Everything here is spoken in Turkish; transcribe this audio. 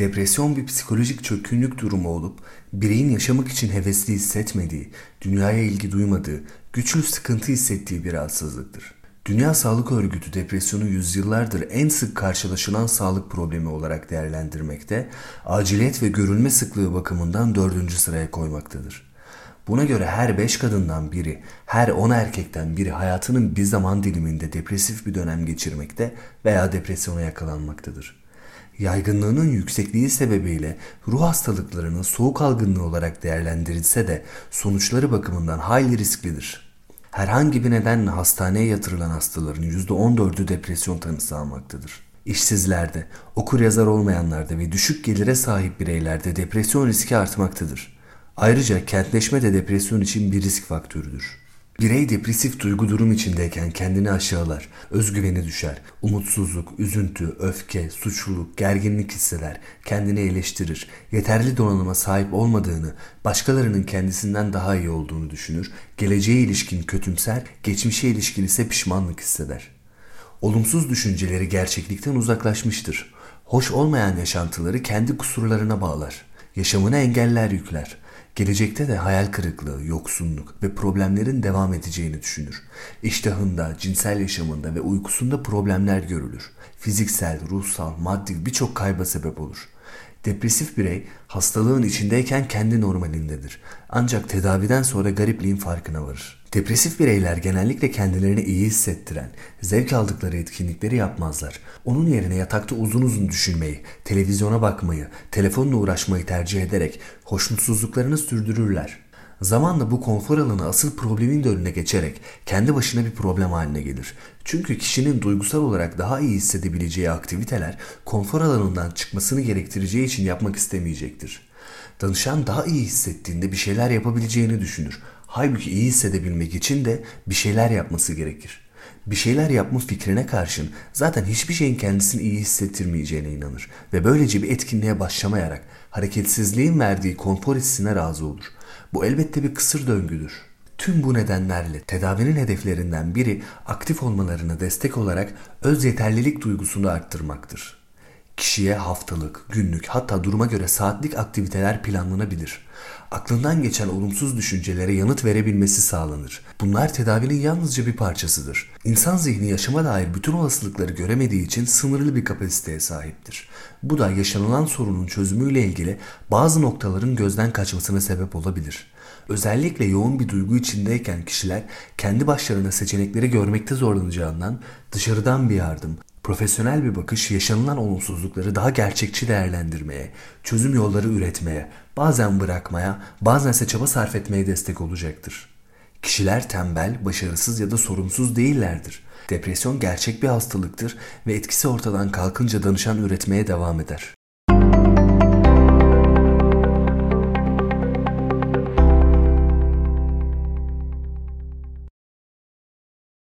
Depresyon bir psikolojik çökkünlük durumu olup bireyin yaşamak için hevesli hissetmediği, dünyaya ilgi duymadığı, güçlü sıkıntı hissettiği bir rahatsızlıktır. Dünya Sağlık Örgütü depresyonu yüzyıllardır en sık karşılaşılan sağlık problemi olarak değerlendirmekte, aciliyet ve görülme sıklığı bakımından dördüncü sıraya koymaktadır. Buna göre her beş kadından biri, her on erkekten biri hayatının bir zaman diliminde depresif bir dönem geçirmekte veya depresyona yakalanmaktadır. Yaygınlığının yüksekliği sebebiyle ruh hastalıklarının soğuk algınlığı olarak değerlendirilse de sonuçları bakımından hayli risklidir. Herhangi bir nedenle hastaneye yatırılan hastaların %14'ü depresyon tanısı almaktadır. İşsizlerde, okur yazar olmayanlarda ve düşük gelire sahip bireylerde depresyon riski artmaktadır. Ayrıca kentleşme de depresyon için bir risk faktörüdür. Birey depresif duygu durum içindeyken kendini aşağılar, özgüveni düşer, umutsuzluk, üzüntü, öfke, suçluluk, gerginlik hisseder, kendini eleştirir, yeterli donanıma sahip olmadığını, başkalarının kendisinden daha iyi olduğunu düşünür, geleceğe ilişkin kötümser, geçmişe ilişkin ise pişmanlık hisseder. Olumsuz düşünceleri gerçeklikten uzaklaşmıştır. Hoş olmayan yaşantıları kendi kusurlarına bağlar. Yaşamına engeller yükler. Gelecekte de hayal kırıklığı, yoksunluk ve problemlerin devam edeceğini düşünür. İştahında, cinsel yaşamında ve uykusunda problemler görülür. Fiziksel, ruhsal, maddi birçok kayba sebep olur. Depresif birey hastalığın içindeyken kendi normalindedir. Ancak tedaviden sonra garipliğin farkına varır. Depresif bireyler genellikle kendilerini iyi hissettiren, zevk aldıkları etkinlikleri yapmazlar. Onun yerine yatakta uzun uzun düşünmeyi, televizyona bakmayı, telefonla uğraşmayı tercih ederek hoşnutsuzluklarını sürdürürler. Zamanla bu konfor alanı asıl problemin de önüne geçerek kendi başına bir problem haline gelir. Çünkü kişinin duygusal olarak daha iyi hissedebileceği aktiviteler konfor alanından çıkmasını gerektireceği için yapmak istemeyecektir. Danışan daha iyi hissettiğinde bir şeyler yapabileceğini düşünür. Halbuki iyi hissedebilmek için de bir şeyler yapması gerekir. Bir şeyler yapma fikrine karşın zaten hiçbir şeyin kendisini iyi hissettirmeyeceğine inanır ve böylece bir etkinliğe başlamayarak hareketsizliğin verdiği konfor hissine razı olur. Bu elbette bir kısır döngüdür. Tüm bu nedenlerle tedavinin hedeflerinden biri aktif olmalarına destek olarak öz yeterlilik duygusunu arttırmaktır. Kişiye haftalık, günlük hatta duruma göre saatlik aktiviteler planlanabilir. Aklından geçen olumsuz düşüncelere yanıt verebilmesi sağlanır. Bunlar tedavinin yalnızca bir parçasıdır. İnsan zihni yaşama dair bütün olasılıkları göremediği için sınırlı bir kapasiteye sahiptir. Bu da yaşanılan sorunun çözümüyle ilgili bazı noktaların gözden kaçmasına sebep olabilir. Özellikle yoğun bir duygu içindeyken kişiler kendi başlarına seçenekleri görmekte zorlanacağından dışarıdan bir yardım, Profesyonel bir bakış yaşanılan olumsuzlukları daha gerçekçi değerlendirmeye, çözüm yolları üretmeye, bazen bırakmaya, bazen ise çaba sarf etmeye destek olacaktır. Kişiler tembel, başarısız ya da sorumsuz değillerdir. Depresyon gerçek bir hastalıktır ve etkisi ortadan kalkınca danışan üretmeye devam eder.